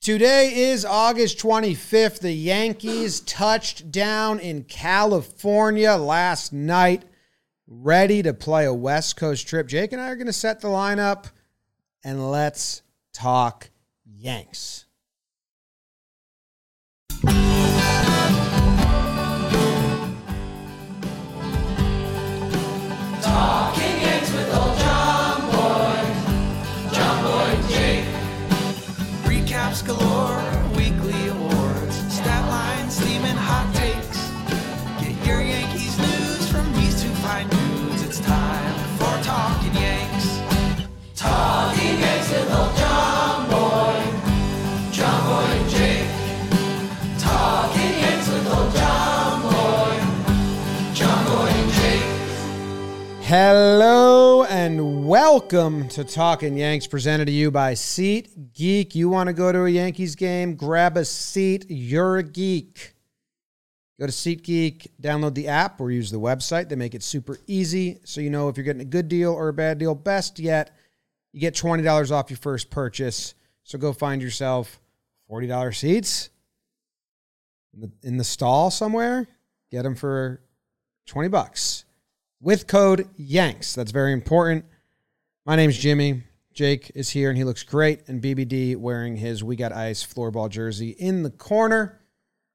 Today is August 25th. The Yankees touched down in California last night, ready to play a West Coast trip. Jake and I are going to set the lineup and let's talk Yanks. Recaps Hello and welcome to Talking Yanks, presented to you by Seat Geek. You want to go to a Yankees game? Grab a seat. You're a geek. Go to SeatGeek, download the app, or use the website. They make it super easy, so you know if you're getting a good deal or a bad deal. Best yet, you get twenty dollars off your first purchase. So go find yourself forty dollars seats in the, in the stall somewhere. Get them for twenty bucks with code Yanks. That's very important. My name's Jimmy. Jake is here and he looks great. And BBD wearing his We Got Ice floorball jersey in the corner.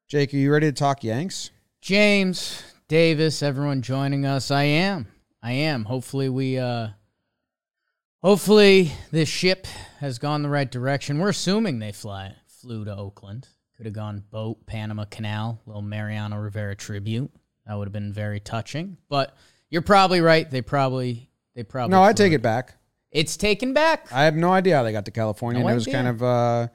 Jake, are you ready to talk Yanks? James, Davis, everyone joining us. I am. I am. Hopefully we uh hopefully this ship has gone the right direction. We're assuming they fly flew to Oakland. Could have gone boat, Panama Canal, little Mariano Rivera tribute. That would have been very touching. But you're probably right. They probably they probably No, I take it back. It's taken back. I have no idea how they got to California. No and it was idea. kind of uh,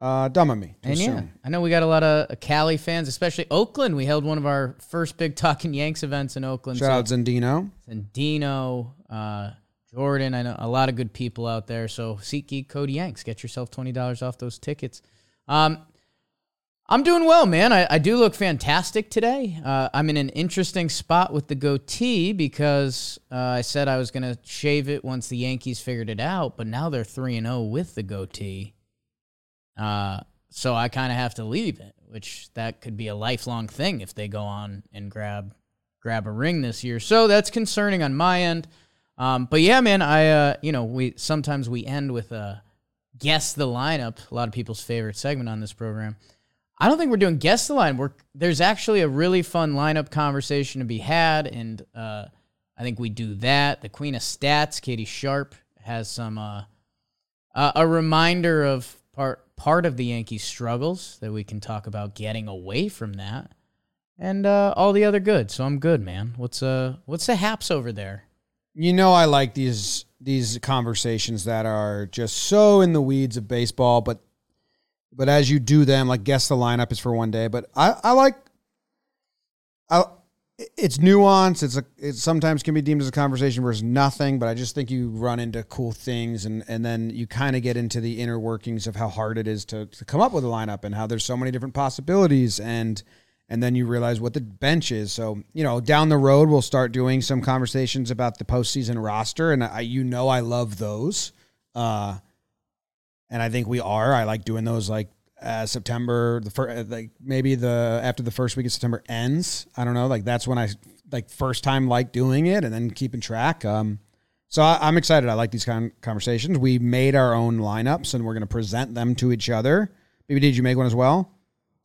uh, dumb of me to And yeah. I know we got a lot of uh, Cali fans, especially Oakland. We held one of our first big Talking Yanks events in Oakland. Shout out Zendino. and Dino, uh, Jordan. I know a lot of good people out there. So SeatGeek code Yanks. Get yourself twenty dollars off those tickets. Um, I'm doing well, man. I, I do look fantastic today. Uh, I'm in an interesting spot with the goatee because uh, I said I was gonna shave it once the Yankees figured it out, but now they're three and zero with the goatee. Uh, so I kind of have to leave it, which that could be a lifelong thing if they go on and grab grab a ring this year. So that's concerning on my end. Um, but yeah, man, I uh, you know we sometimes we end with a guess the lineup. A lot of people's favorite segment on this program. I don't think we're doing guess the line. We're there's actually a really fun lineup conversation to be had, and uh, I think we do that. The Queen of Stats, Katie Sharp, has some uh, uh, a reminder of part part of the Yankees' struggles that we can talk about getting away from that, and uh, all the other good. So I'm good, man. What's uh what's the haps over there? You know I like these these conversations that are just so in the weeds of baseball, but but as you do them, like guess the lineup is for one day. But I, I like I it's nuanced. It's a it sometimes can be deemed as a conversation versus nothing, but I just think you run into cool things and and then you kind of get into the inner workings of how hard it is to, to come up with a lineup and how there's so many different possibilities and and then you realize what the bench is. So, you know, down the road, we'll start doing some conversations about the postseason roster, and I, you know, I love those, uh, and I think we are. I like doing those like uh, September, the first, like maybe the after the first week of September ends. I don't know, like that's when I like first time like doing it, and then keeping track. Um, so I, I'm excited. I like these kind of conversations. We made our own lineups, and we're going to present them to each other. Maybe did you make one as well?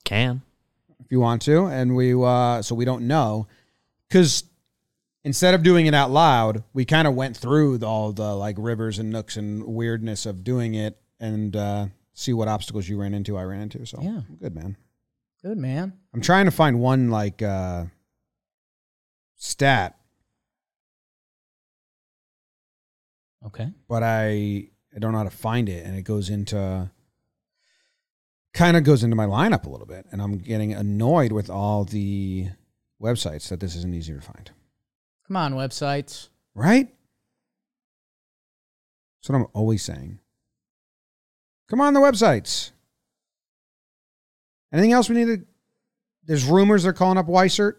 Can. if you want to, and we uh, so we don't know because instead of doing it out loud, we kind of went through the, all the like rivers and nooks and weirdness of doing it and uh, see what obstacles you ran into. I ran into, so Yeah. I'm good, man. Good man. I'm trying to find one like uh, stat, Okay. but I I don't know how to find it, and it goes into kind of goes into my lineup a little bit, and I'm getting annoyed with all the websites that this isn't easier to find. Come on, websites. Right? That's what I'm always saying. Come on, the websites. Anything else we need to? There's rumors they're calling up Weissert.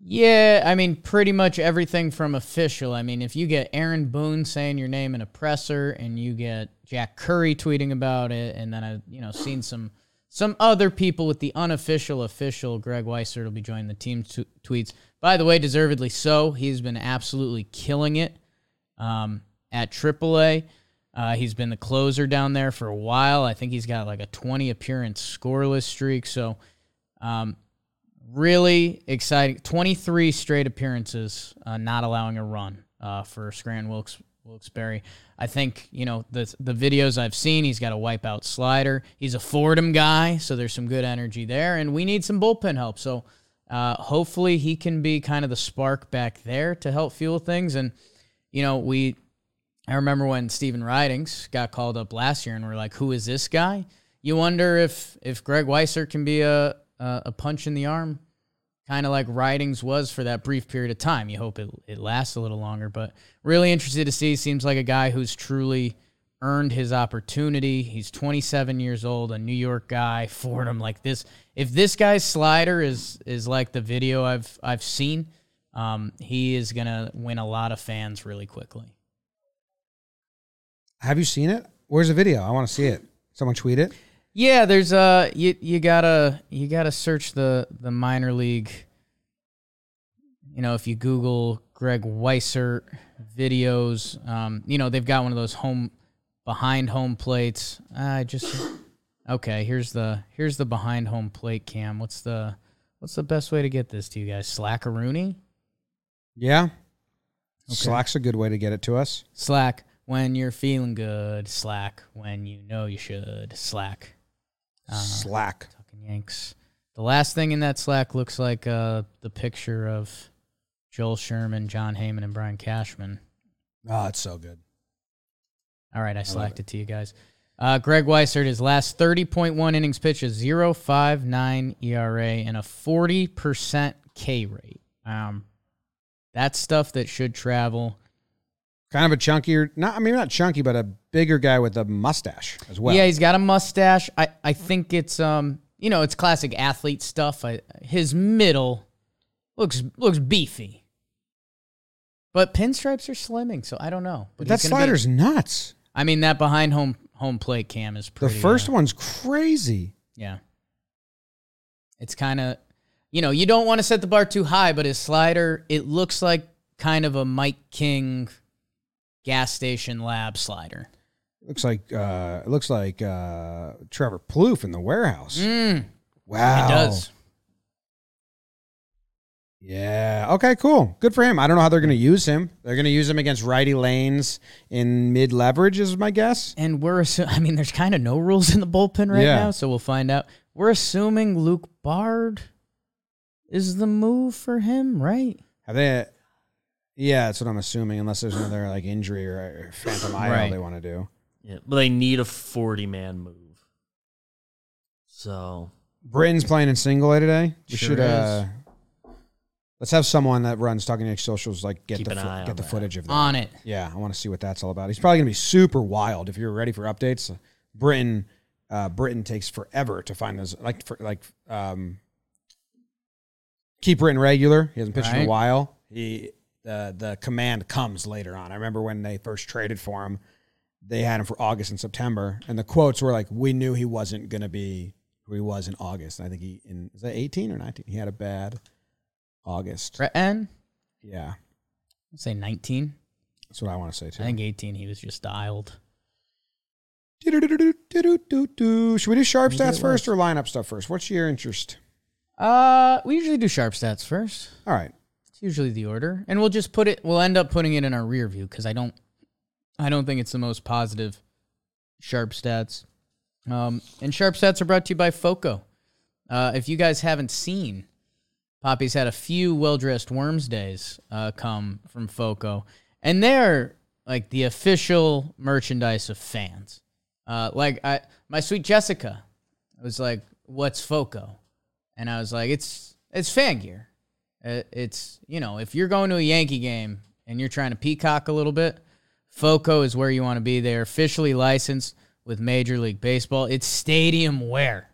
Yeah, I mean, pretty much everything from official. I mean, if you get Aaron Boone saying your name in a presser, and you get Jack Curry tweeting about it, and then I, you know, seen some some other people with the unofficial official. Greg Weissert will be joining the team t- tweets. By the way, deservedly so. He's been absolutely killing it um, at AAA. Uh, he's been the closer down there for a while. I think he's got like a 20 appearance scoreless streak. So, um, really exciting. 23 straight appearances, uh, not allowing a run uh, for Scranton Wilkes Wilkes-Barre. I think you know the the videos I've seen. He's got a wipeout slider. He's a Fordham guy, so there's some good energy there, and we need some bullpen help. So uh, hopefully he can be kind of the spark back there to help fuel things. And you know we, I remember when Stephen Ridings got called up last year, and we're like, who is this guy? You wonder if if Greg Weissert can be a a, a punch in the arm kind of like Ridings was for that brief period of time. You hope it, it lasts a little longer, but really interested to see. Seems like a guy who's truly earned his opportunity. He's 27 years old, a New York guy. Fordham like this. If this guy's slider is is like the video I've I've seen, um, he is gonna win a lot of fans really quickly. Have you seen it? Where's the video? I want to see it. Someone tweet it. Yeah, there's uh you you gotta you gotta search the the minor league. You know, if you Google Greg Weissert videos, um, you know they've got one of those home behind home plates. I just okay. Here's the here's the behind home plate cam. What's the what's the best way to get this to you guys? Slack a Rooney? Yeah. Slack's a good way to get it to us. Slack when you're feeling good. Slack when you know you should. Slack. Slack. Talking Yanks. The last thing in that Slack looks like uh, the picture of Joel Sherman, Jon Heyman, and Brian Cashman. Oh, it's so good. All right, I slacked it. to you guys. Uh, Greg Weissert, his last 30.1 innings pitch a 0.59 ERA and a 40% K rate. Um, that's stuff that should travel. Kind of a chunkier, not I mean not chunky, but a bigger guy with a mustache as well. yeah, he's got a mustache. I, I think it's um you know it's classic athlete stuff. I, his middle looks looks beefy, but pinstripes are slimming, so I don't know. But But that gonna be- slider's nuts. I mean, that behind home home plate cam is pretty. The first uh, one's crazy. yeah. It's kind of, you know, you don't want to set the bar too high, but his slider it looks like kind of a Mike King gas station lab slider. Looks like uh it looks like uh Trevor Plouffe in the warehouse. Mm, Wow. It does. Yeah. Okay, cool. Good for him. I don't know how they're going to use him. They're going to use him against righty lanes in mid leverage, is my guess. And we're, assu- I mean, there's kind of no rules in the bullpen right Yeah. now, so we'll find out. We're assuming Luke Bard is the move for him, right? Have they? Yeah, that's what I'm assuming. Unless there's another like injury or, or phantom IL Right. they want to do. Yeah, but they need a 40 man move. So Britton's playing in single A today. We Sure should. is. uh Let's have someone that runs Talking Yanks socials like get Keep the an fo- eye get on the that. footage of that. On it. Yeah, I want to see what that's all about. He's probably gonna be super wild if you're ready for updates. Britton, uh, Britton takes forever to find those. Like for like, um, keep Britton regular. He hasn't pitched in Right. a while. He the the command comes later on. I remember when they first traded for him, they had him for August and September, and the quotes were like, "We knew he wasn't gonna be who he was in August." And I think he in is that 18 or 19? He had a bad August. Britton, Yeah, I'll say 19. that's what I want to say too. I think 18, he was just dialed. Should we do sharp stats first or lineup stuff first? What's your interest? Uh, we usually do sharp stats first. All right. It's usually the order, and we'll just put it. We'll end up putting it in our rear view because I don't, I don't think it's the most positive. Sharp stats, um, and sharp stats are brought to you by Foco. Uh, if you guys haven't seen, Poppy's had a few well dressed worms days uh, come from Foco, and they're like the official merchandise of fans. Uh, like I, my sweet Jessica, was like, "What's Foco?" And I was like, "It's it's fan gear." Uh, It's you know, if you're going to a Yankee game and you're trying to peacock a little bit, Foco is where you want to be. They're officially licensed with Major League Baseball. It's stadium wear.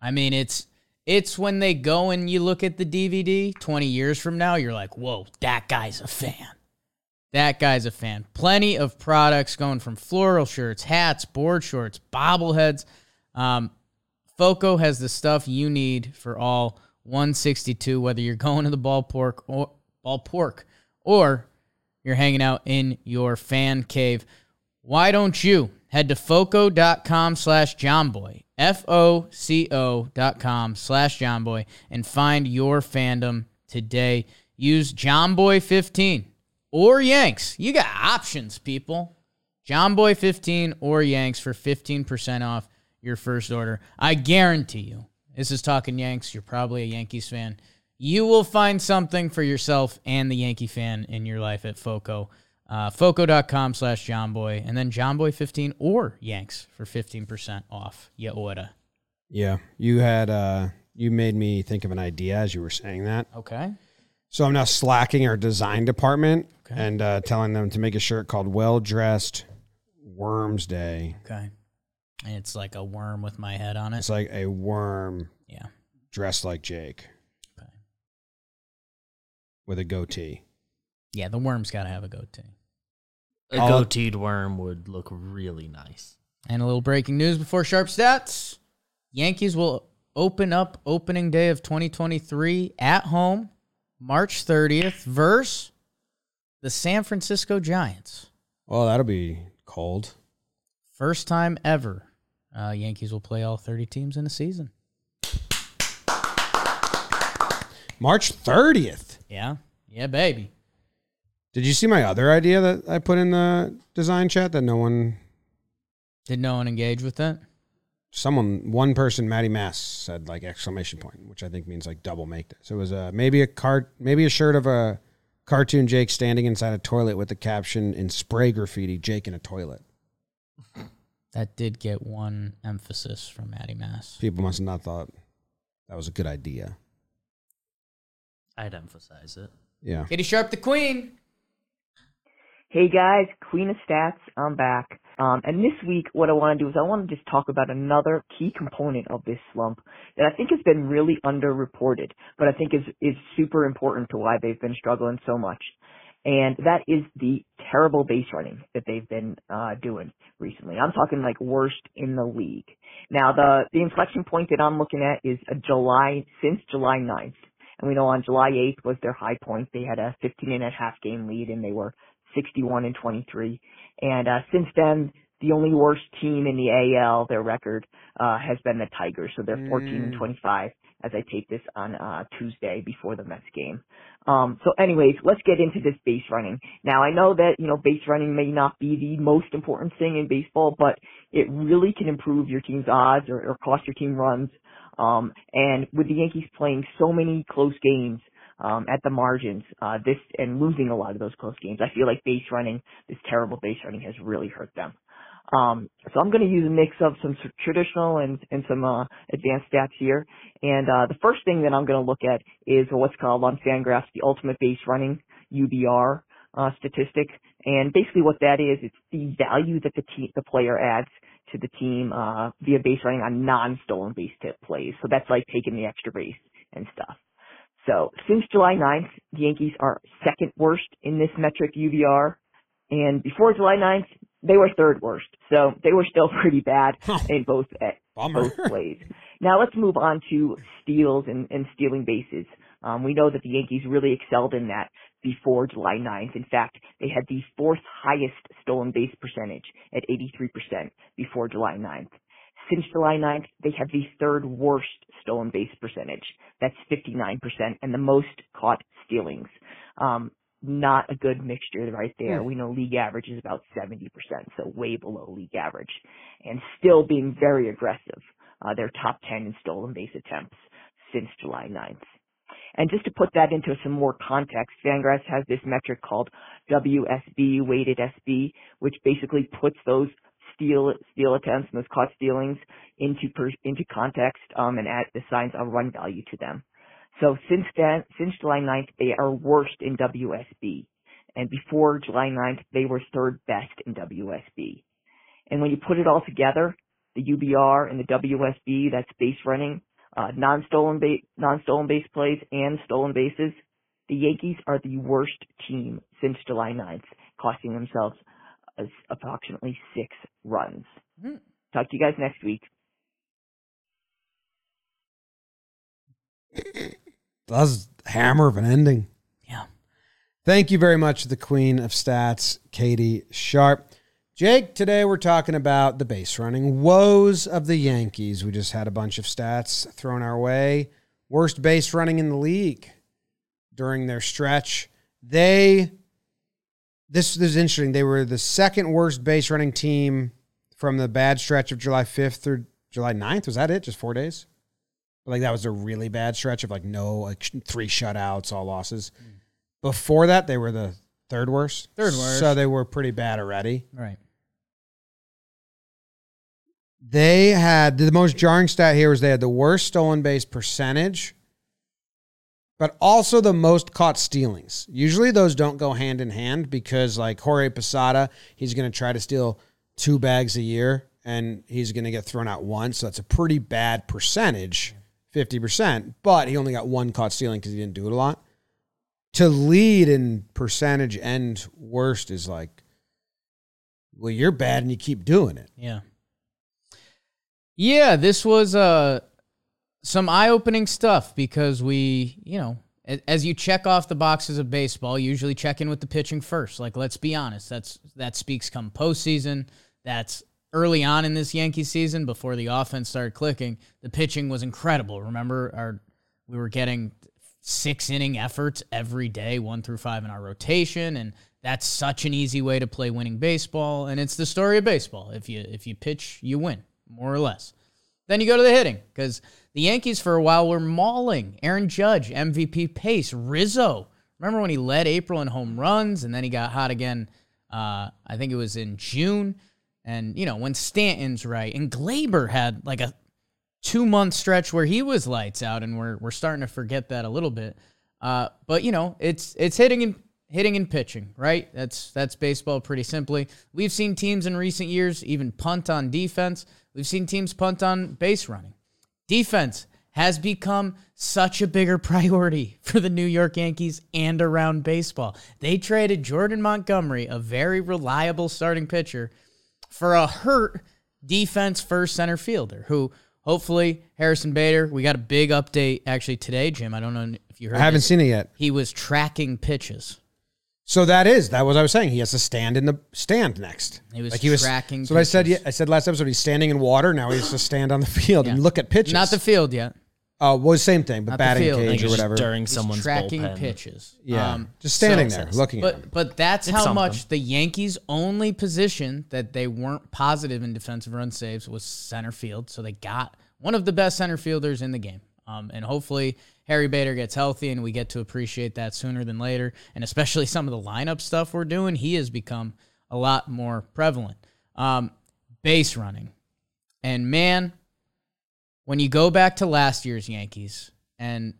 I mean, it's It's when they go and you look at the DVD 20 years from now, you're like, whoa, that guy's a fan. That guy's a fan. Plenty of products going from floral shirts, hats, board shorts, bobbleheads. Um, Foco has the stuff you need for all 162, whether you're going to the ballpark or ballpark or you're hanging out in your fan cave. Why don't you head to foco.com slash johnboy, F-O-C-O dot com slash johnboy, and find your fandom today. Use johnboy15 or Yanks. You got options, people. johnboy15 or Yanks for 15% off your first order. I guarantee you, this is Talking Yanks. You're probably a Yankees fan. You will find something for yourself and the Yankee fan in your life at Foco. Uh, Foco.com slash Johnboy and then Johnboy15 or Yanks for 15% off. You order. Yeah, you had uh, you made me think of an idea as you were saying that. Okay. So I'm now slacking our design department Okay. and uh, telling them to make a shirt called "Well Dressed Worms Day." Okay. And it's like a worm with my head on it. It's like a worm Yeah. dressed like Jake Okay. with a goatee. Yeah, the worm's got to have a goatee. A All- goateed worm would look really nice. And a little breaking news before Sharp Stats. Yankees will open up opening day of 2023 at home, March 30th, versus the San Francisco Giants. Oh, that'll be cold. First time ever uh, Yankees will play all 30 teams in a season. March 30th. Yeah. Yeah, baby. Did you see my other idea that I put in the design chat that no one, Did no one engage with that? someone, one person, Maddie Mass said like exclamation point, which I think means like double make this. It was uh, maybe a cart, maybe a shirt of a cartoon Jake standing inside a toilet with the caption in spray graffiti, Jake in a toilet. That did get one emphasis from Matty Mass. People must have not thought that was a good idea. I'd emphasize it. Yeah. Katie Sharp the Queen. Hey guys, Queen of Stats, I'm back. Um, and this week, what I want to do is I want to just talk about another key component of this slump that I think has been really underreported, but I think is is super important to why they've been struggling so much. And that is the terrible base running that they've been uh, doing recently. I'm talking like worst in the league. Now the the inflection point that I'm looking at is a July since July 9th. And we know on July 8th was their high point. They had a 15 and a half game lead and they were 61 and 23. And uh, since then, the only worst team in the AL, their record, uh, has been the Tigers. So they're 14 and Mm. 25 as I tape this on uh, Tuesday before the Mets game. Um, so, anyways, let's get into this base running. Now, I know that you know base running may not be the most important thing in baseball, but it really can improve your team's odds or, or cost your team runs. Um, and with the Yankees playing so many close games um, at the margins, uh, this and losing a lot of those close games, I feel like base running, this terrible base running, has really hurt them. Um, so I'm going to use a mix of some traditional and, and some uh, advanced stats here. And uh, the first thing that I'm going to look at is what's called on Fangraphs the ultimate base running UBR uh, statistic. And basically, what that is, it's the value that the team, the player adds to the team uh, via base running on non-stolen base tip plays. So that's like taking the extra base and stuff. So since July 9th, the Yankees are second worst in this metric UBR. And before July 9th, they were third worst. So they were still pretty bad in both eh, Bummer. both plays. Now let's move on to steals and, and stealing bases. Um, we know that the Yankees really excelled in that before July 9th. In fact, they had the fourth highest stolen base percentage at 83% before July 9th. Since July 9th, they have the third worst stolen base percentage. That's 59% and the most caught stealings. Um, not a good mixture right there. We know league average is about 70%, so way below league average. And still being very aggressive. Uh, they're top 10 in stolen base attempts since July 9th. And just to put that into some more context, Fangraphs has this metric called WSB, weighted SB, which basically puts those steal steal attempts and those caught stealings into per, into context um, and add, assigns a run value to them. So since then, since July 9th, they are worst in WSB, and before July 9th, they were third best in WSB. And when you put it all together, the UBR and the WSB, that's base running, uh, non-stolen base, non-stolen base plays and stolen bases, the Yankees are the worst team since July 9th, costing themselves uh, approximately six runs. Hmm. Talk to you guys next week. That was a hammer of an ending. Yeah. Thank you very much, the queen of stats, Katie Sharp. Jake, today we're talking about the base running woes of the Yankees. We just had a bunch of stats thrown our way. Worst base running in the league during their stretch. They, this, this is interesting. They were the second worst base running team from the bad stretch of July 5th through July 9th. Was that it? Just four days? Like that was a really bad stretch of like no, like three shutouts, all losses. Before that, they were the third worst. Third worst. So they were pretty bad already. Right. They had the most jarring stat here was they had the worst stolen base percentage, but also the most caught stealings. Usually those don't go hand in hand because like Jorge Posada, he's going to try to steal two bags a year and he's going to get thrown out once. So that's a pretty bad percentage, 50%, but he only got one caught stealing because he didn't do it a lot. To lead in percentage and worst is like, well, you're bad and you keep doing it. Yeah. Yeah, this was uh some eye-opening stuff because we, you know, as you check off the boxes of baseball, usually check in with the pitching first. Like, let's be honest, that's that speaks come postseason. That's early on in this Yankee season before the offense started clicking. The pitching was incredible. Remember, our we were getting six inning efforts every day, one through five in our rotation, and that's such an easy way to play winning baseball. And it's the story of baseball. If you if you pitch, you win, more or less. Then you go to the hitting because the Yankees for a while were mauling Aaron Judge, MVP pace, Rizzo. Remember when he led April in home runs and then he got hot again? Uh, I think it was in June. And you know when Stanton's right and Gleyber had like a two month stretch where he was lights out, and we're we're starting to forget that a little bit. Uh, but you know, it's it's hitting and hitting and pitching, right? That's that's baseball pretty simply. We've seen teams in recent years even punt on defense. We've seen teams punt on base running. Defense has become such a bigger priority for the New York Yankees and around baseball. They traded Jordan Montgomery, a very reliable starting pitcher, for a hurt defense first center fielder who hopefully Harrison Bader, we got a big update actually today, Jim. I don't know if you heard I haven't this. seen it yet. He was tracking pitches. So that is that was I was saying. He has to stand in the stand next. He was like he was tracking So I said. Yeah. I said last episode. He's standing in water. Now he has to stand on the field and look at pitches. Not the field yet. Oh, well, same thing, but Not the batting field. cage Like or it's whatever. during He's someone's tracking bullpen. pitches. yeah, Um, just standing so- there looking at him. But but that's It's how something. much the Yankees' only position that they weren't positive in defensive run saves was center field. So they got one of the best center fielders in the game. Um, and hopefully Harry Bader gets healthy and we get to appreciate that sooner than later. And especially some of the lineup stuff we're doing, he has become a lot more prevalent. Um, base running. And man, when you go back to last year's Yankees, and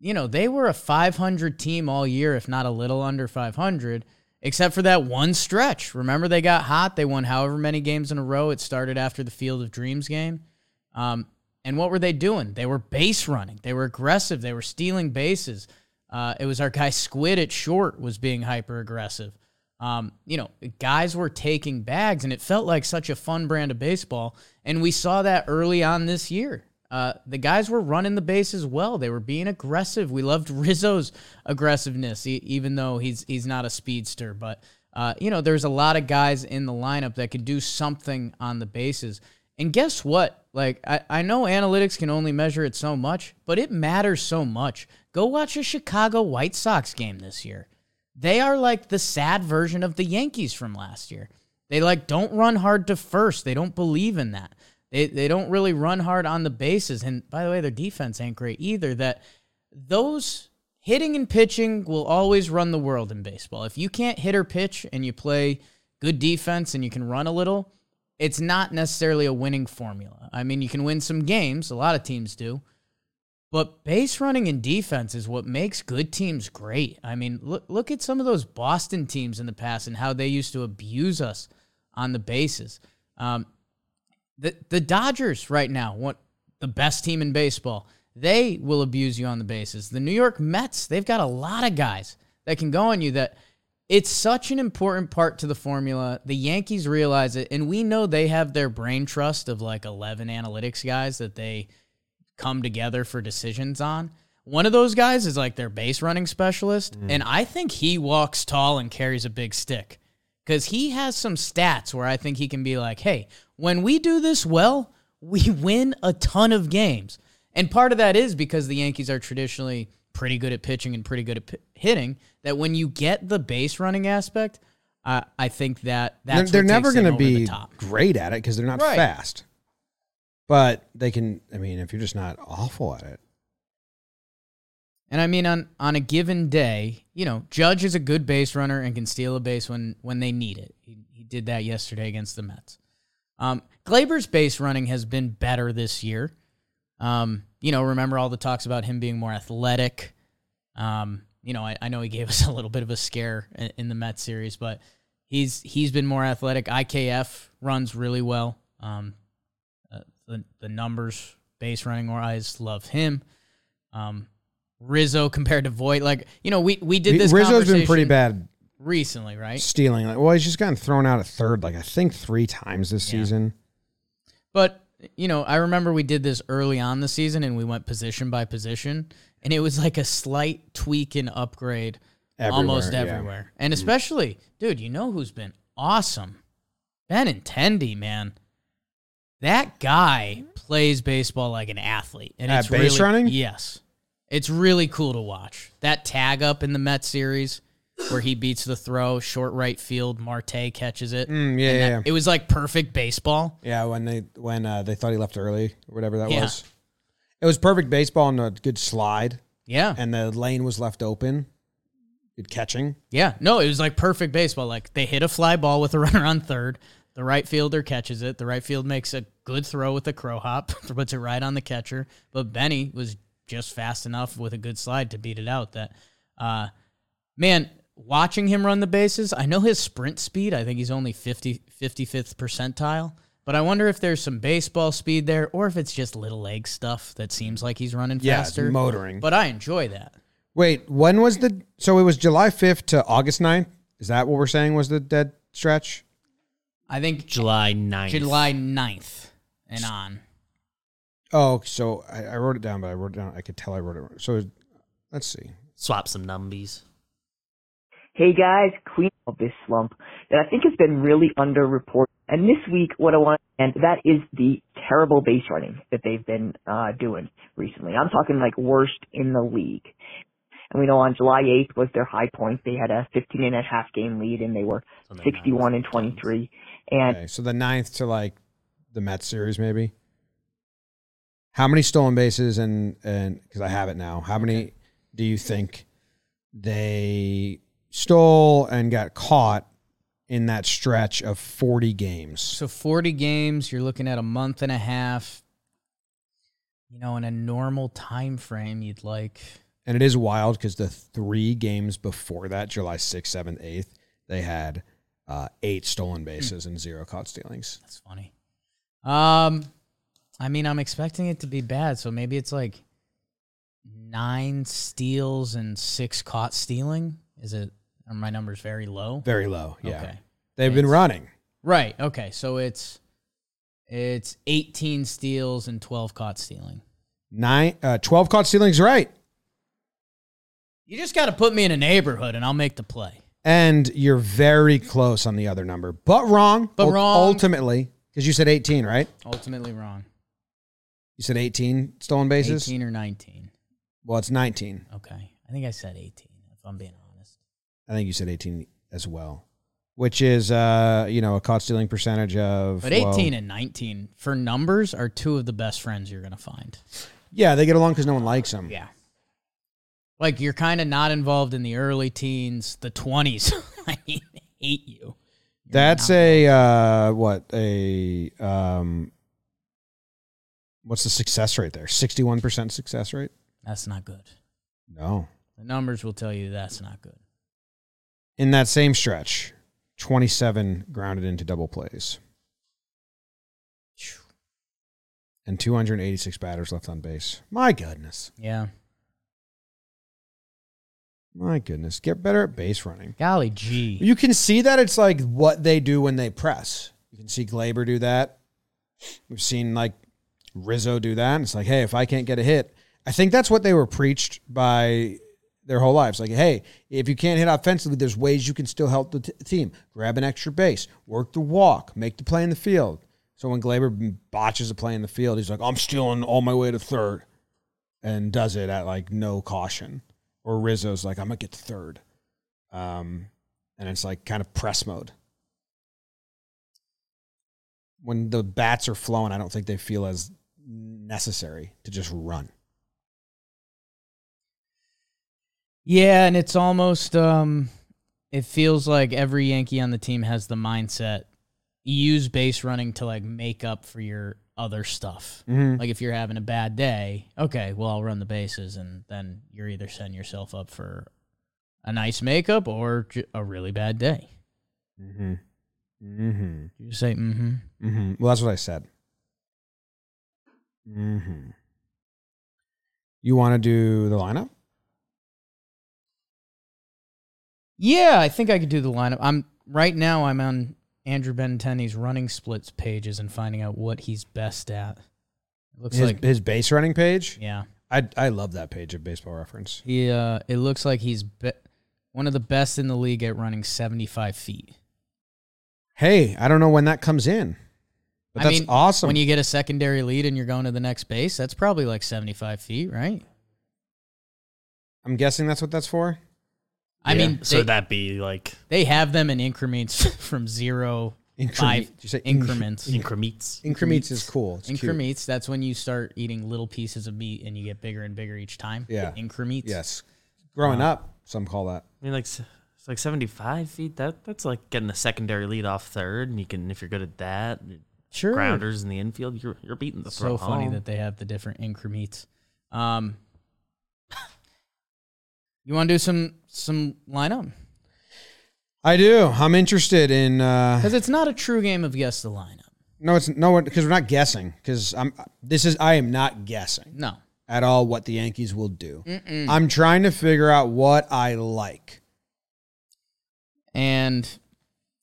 you know, they were a 500 team all year, if not a little under 500, except for that one stretch. Remember, they got hot. They won however many games in a row. It started after the Field of Dreams game. Um, and what were they doing? They were base running. They were aggressive. They were stealing bases. Uh, it was our guy Squid at short was being hyper aggressive. Um, you know, guys were taking bags, and it felt like such a fun brand of baseball. And we saw that early on this year. Uh, the guys were running the bases well. They were being aggressive. We loved Rizzo's aggressiveness, even though he's he's not a speedster. But uh, you know, there's a lot of guys in the lineup that could do something on the bases. And guess what? Like I, I know analytics can only measure it so much, but it matters so much. Go watch a Chicago White Sox game this year. They are like the sad version of the Yankees from last year. They like don't run hard to first. They don't believe in that. They they don't really run hard on the bases. And by the way, their defense ain't great either. That those hitting and pitching will always run the world in baseball. If you can't hit or pitch and you play good defense and you can run a little, it's not necessarily a winning formula. I mean, you can win some games, a lot of teams do. But base running and defense is what makes good teams great. I mean, look look at some of those Boston teams in the past and how they used to abuse us on the bases. Um, the the Dodgers right now, what the best team in baseball. They will abuse you on the bases. The New York Mets, they've got a lot of guys that can go on you that it's such an important part to the formula. The Yankees realize it, and we know they have their brain trust of like 11 analytics guys that they come together for decisions on. One of those guys is like their base running specialist, and I think he walks tall and carries a big stick because he has some stats where I think he can be like, hey, when we do this well, we win a ton of games. And part of that is because the Yankees are traditionally pretty good at pitching and pretty good at p- hitting. That when you get the base running aspect, uh, I think that They're, that's they're what never going to be great at it because they're not Right. fast. But they can. I mean, if you're just not awful at it, And I mean, on on a given day, you know, Judge is a good base runner and can steal a base when when they need it. He, he did that yesterday against the Mets. Um, Gleyber's base running has been better this year. Um, you know, remember all the talks about him being more athletic. Um, you know, I, I know he gave us a little bit of a scare in, in the Mets series, but he's he's been more athletic. IKF runs really well. Um, the the numbers base running wise love him. Um, Rizzo compared to Voit, like you know, we we did this. Rizzo's been pretty bad recently, right? stealing. Like, well, he's just gotten thrown out at third, like I think three times this Yeah. season. But you know, I remember we did this early on the season, and we went position by position, and it was like a slight tweak and upgrade almost Everywhere, yeah. And especially, dude, you know who's been awesome? Benintendi, man. That guy plays baseball like an athlete, and At it's base really, running? Yes, it's really cool to watch. That tag up in the Met series where he beats the throw, short right field, Marte catches it. Mm, yeah, yeah, that- yeah. It was like perfect baseball. Yeah, when they when uh, they thought he left early or whatever that Yeah. was. It was perfect baseball and a good slide, Yeah, and the lane was left open. Good catching. Yeah, no, it was like perfect baseball. Like they hit a fly ball with a runner on third. The right fielder catches it. The right field makes a good throw with a crow hop, puts it right on the catcher. But Benny was just fast enough with a good slide to beat it out. That, uh, man, watching him run the bases, I know his sprint speed. I think he's only 50, 55th percentile. But I wonder if there's some baseball speed there, or if it's just little leg stuff that seems like he's running Yeah, it's faster. motoring. But I enjoy that. Wait, when was the? So it was July fifth to August 9th? Is that what we're saying was the dead stretch? I think July 9th. July 9th and on. Oh, so I, I wrote it down, but I wrote it down. I could tell I wrote it. wrong. So let's see. Swap some numbies. Hey guys, queen of this slump that I think has been really underreported. And this week, what I want, and that is the terrible base running that they've been uh, doing recently. I'm talking like worst in the league. And we know on July 8th was their high point. They had a 15 and a half game lead and they were 61 and 23. And Okay, so the ninth to like the Mets series, maybe. How many stolen bases and and because I have it now, how many do you think they stole and got caught in that stretch of forty games? So 40 games, you're looking at a month and a half. You know, in a normal time frame, you'd like And it is wild because the three games before that, July sixth, seventh, eighth, they had uh, eight stolen bases and zero caught stealings. that's funny. Um I mean, I'm expecting it to be bad, so maybe it's like 9 steals and 6 caught stealing. Is it are my numbers very low? Very low. Yeah, Okay. they've been running. Right. Okay. So it's it's 18 steals and 12 caught stealing. Nine, uh, 12 caught stealings, right? You just got to put me in a neighborhood and I'll make the play. And you're very close on the other number, but wrong. But wrong. Ultimately, because you said 18, right? Ultimately wrong. You said 18 stolen bases? 18 or 19. Well, it's 19. Okay. I think I said 18 if I'm being honest. I think you said 18 as well, which is, uh, you know, a caught stealing percentage of. But 18 and 19 for numbers are two of the best friends you're going to find. yeah, they get along because no one likes them. Yeah. Like you're kind of not involved in the early teens, the 20s. I mean, hate you. That's a, uh, what, a, um, what's the success rate there? 61% success rate? That's not good. No. The numbers will tell you that's not good. In that same stretch, 27 grounded into double plays. and 286 batters left on base. My goodness. Yeah. My goodness. Get better at base running. Golly gee. You can see that it's like what they do when they press. You can see Gleyber do that. We've seen like Rizzo do that. And it's like, hey, if I can't get a hit, I think that's what they were preached by their whole lives. Like, hey, if you can't hit offensively, there's ways you can still help the t- team. Grab an extra base, work the walk, make the play in the field. So when Gleyber botches a play in the field, he's like, I'm stealing all my way to third and does it at like no caution. Or Rizzo's like, I'm to get third. Um, and it's like kind of press mode. When the bats are flowing, I don't think they feel as necessary to just run. Yeah, and it's almost um it feels like every Yankee on the team has the mindset use base running to like make up for your other stuff. Mm-hmm. Like if you're having a bad day, okay, well I'll run the bases and then you're either setting yourself up for a nice makeup or a really bad day. Mm-hmm. Mm-hmm. You say mm-hmm. Mm-hmm. Well, that's what I said. Mm-hmm. You want to do the lineup? Yeah, I think I could do the lineup. I'm right now I'm on Andrew Benintendi's running splits pages and finding out what he's best at. It looks His, like his base running page. yeah. I I love that page of Baseball Reference. He uh it looks like he's be- one of the best in the league at running 75 feet. Hey, I don't know when that comes in, but I that's mean, awesome. When you get a secondary lead and you're going to the next base, that's probably like 75 feet, right? I'm guessing that's what that's for. I Yeah. mean, so they, that'd be like they have them in increments from zero, Increment- five did you say increments. increments. Increments is cool. It's cute. Increments, that's when you start eating little pieces of meat and you get bigger and bigger each time. Yeah. Increments. Yes. Growing up, some call that. I mean, like s- it's like seventy-five feet. That that's like getting a secondary lead off third, and you can if you're good at that, Sure. grounders in the infield, you're you're beating the throw. so funny home. that they have the different increments. Um, you want to do some some lineup I do. I'm interested in. uh because it's not a true game of guess the lineup. No, it's no because we're not guessing. Because I'm. This is. I am not guessing No, at all what the Yankees will do. I'm trying to figure out what I like. and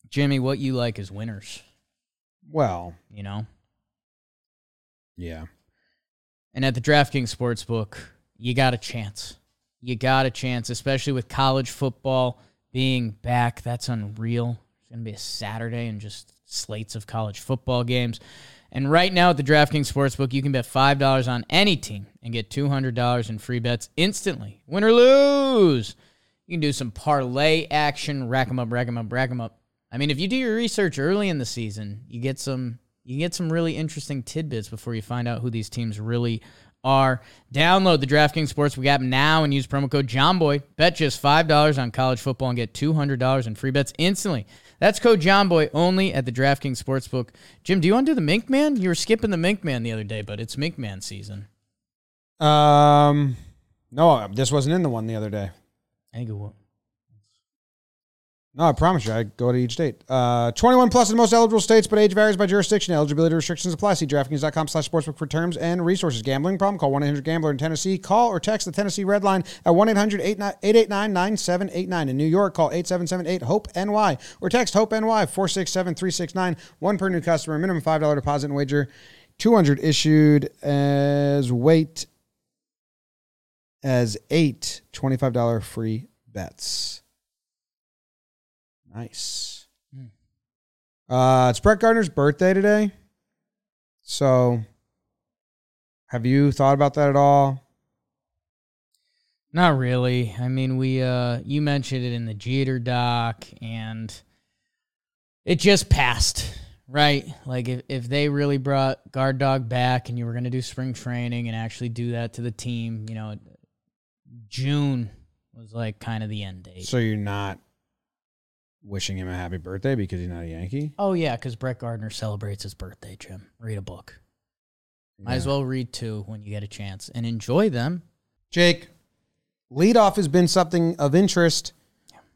Jimmy, what you like is winners. Well, You know, yeah. and at the DraftKings Sportsbook, you got a chance. You got a chance, especially with college football being back. That's unreal. It's going to be a Saturday and just slates of college football games. And right now at the DraftKings Sportsbook, you can bet $5 on any team and get $200 in free bets instantly. Win or lose. You can do some parlay action, rack them up, rack them up, rack them up. I mean, if you do your research early in the season, you get some you get some really interesting tidbits before you find out who these teams really are. Download the DraftKings Sportsbook app now and use promo code JOHNBOY. Bet just $5 on college football and get $200 in free bets instantly. That's code JOHNBOY only at the DraftKings Sportsbook. Jim, do you want to do the Mink Man? You were skipping the Mink Man the other day, but it's Mink Man season. Um, no, this wasn't in the one the other day. I think it will. No, I promise you, I go to each state. Uh, 21 plus in most eligible states, but age varies by jurisdiction. Eligibility restrictions apply. See DraftKings.com slash sportsbook for terms and resources. Gambling problem? Call 1-800-GAMBLER in Tennessee. Call or text the Tennessee Red Line at 1-800-889-9789. In New York, call 877-8-HOPE-NY or text HOPE-NY 467-369. One per new customer. Minimum $5 deposit and wager. 200 issued as weight as eight $25 free bets. Nice. Uh, it's Brett Gardner's birthday today. So, have you thought about that at all? Not really. I mean, we uh you mentioned it in the Jeter doc and it just passed, right? Like if, if they really brought guard dog back and you were going to do spring training and actually do that to the team, you know, June was like kind of the end date. So you're not wishing him a happy birthday because he's not a Yankee? oh yeah, cuz Brett Gardner celebrates his birthday, Jim. Read a book. Might as well read two when you get a chance and enjoy them. Jake, leadoff has been something of interest.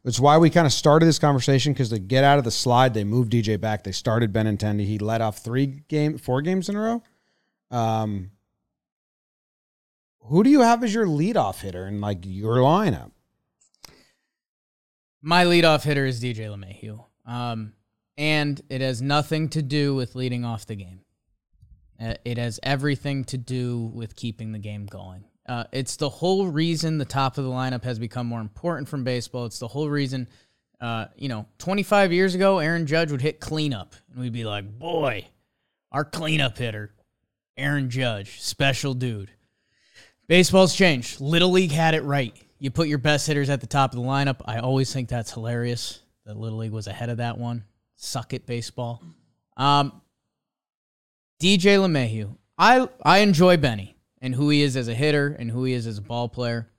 It's why we kind of started this conversation because to get out of the slide, they moved DJ back. They started Benintendi. He led off three game, four games in a row. Um, who do you have as your leadoff hitter in like your lineup? My leadoff hitter is DJ LeMahieu. Um, and it has nothing to do with leading off the game. Uh, it has everything to do with keeping the game going. Uh, it's the whole reason the top of the lineup has become more important from baseball. It's the whole reason, uh, you know, 25 years ago, Aaron Judge would hit cleanup, and we'd be like, boy, our cleanup hitter, Aaron Judge, special dude. Baseball's changed. Little League had it right. You put your best hitters at the top of the lineup. I always think that's hilarious that Little League was ahead of that one. Suck it, baseball. Um, DJ LeMahieu. I I enjoy Benny and who he is as a hitter and who he is as a ball player.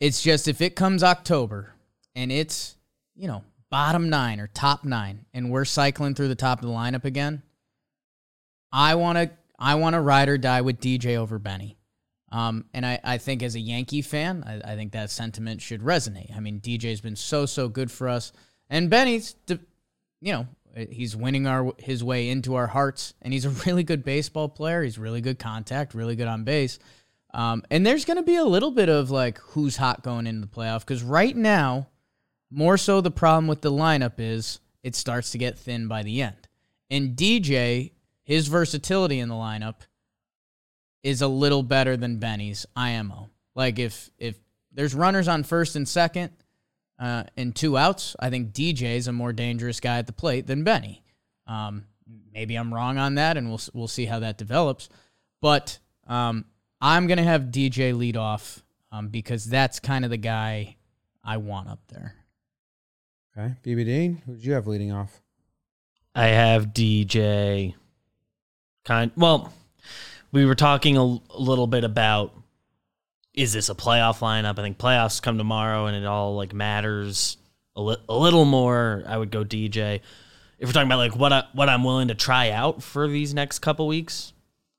It's just if it comes October and it's, you know, bottom nine or top nine and we're cycling through the top of the lineup again, I want to I want to ride or die with DJ over Benny. Um, and I, I think as a Yankee fan, I, I think that sentiment should resonate. I mean, DJ's been so, so good for us. And Benny's, you know, he's winning our his way into our hearts. And he's a really good baseball player. He's really good contact, really good on base. Um, and there's going to be a little bit of like who's hot going into the playoff because right now, more so the problem with the lineup is it starts to get thin by the end. And DJ, his versatility in the lineup is a little better than Benny's IMO. Like if if there's runners on first and second uh, and two outs, I think DJ is a more dangerous guy at the plate than Benny. Um, maybe I'm wrong on that, and we'll we'll see how that develops. But um, I'm gonna have DJ lead off um, because that's kind of the guy I want up there. Okay, BBD, who did you have leading off? I have DJ. Kind well, we were talking a, a little bit about is this a playoff lineup? I think playoffs come tomorrow, and it all like matters a, li- a little more. I would go DJ. If we're talking about like what I, what I'm willing to try out for these next couple weeks,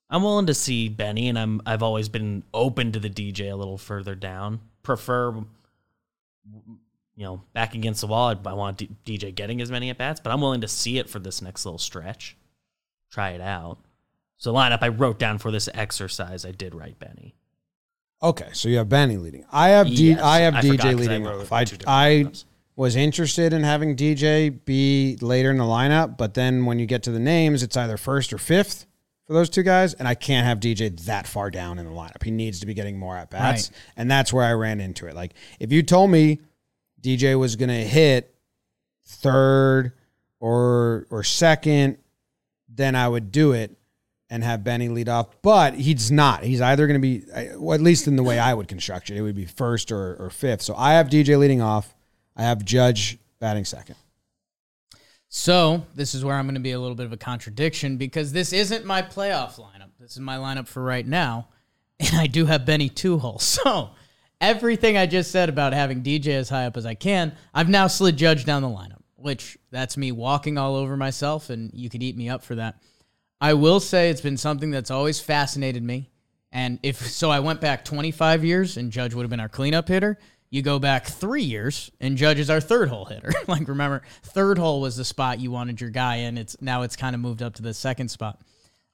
I'm willing to see Benny, and I'm I've always been open to the DJ a little further down. Prefer, you know, back against the wall. I, want D- DJ getting as many at bats, but I'm willing to see it for this next little stretch. Try it out. So lineup I wrote down for this exercise, I did write Benny. Okay, so you have Benny leading. I have D, Yes, I have I forgot DJ 'cause I leading off. I I lineups. was interested in having DJ be later in the lineup, but then when you get to the names, it's either first or fifth for those two guys, and I can't have DJ that far down in the lineup. He needs to be getting more at bats, Right. and that's where I ran into it. Like if you told me DJ was going to hit third or or second, then I would do it and have Benny lead off. But he's not. He's either going to be, well, at least in the way I would construct it, it would be first or, or fifth. So I have DJ leading off. I have Judge batting second. So this is where I'm going to be a little bit of a contradiction because this isn't my playoff lineup. This is my lineup for right now, and I do have Benny two hole. So everything I just said about having DJ as high up as I can, I've now slid Judge down the lineup, which that's me walking all over myself, and you could eat me up for that. I will say it's been something that's always fascinated me. And if so, I went back 25 years and Judge would have been our cleanup hitter. You go back three years and Judge is our third hole hitter. like remember, third hole was the spot you wanted your guy in. It's now it's kind of moved up to the second spot.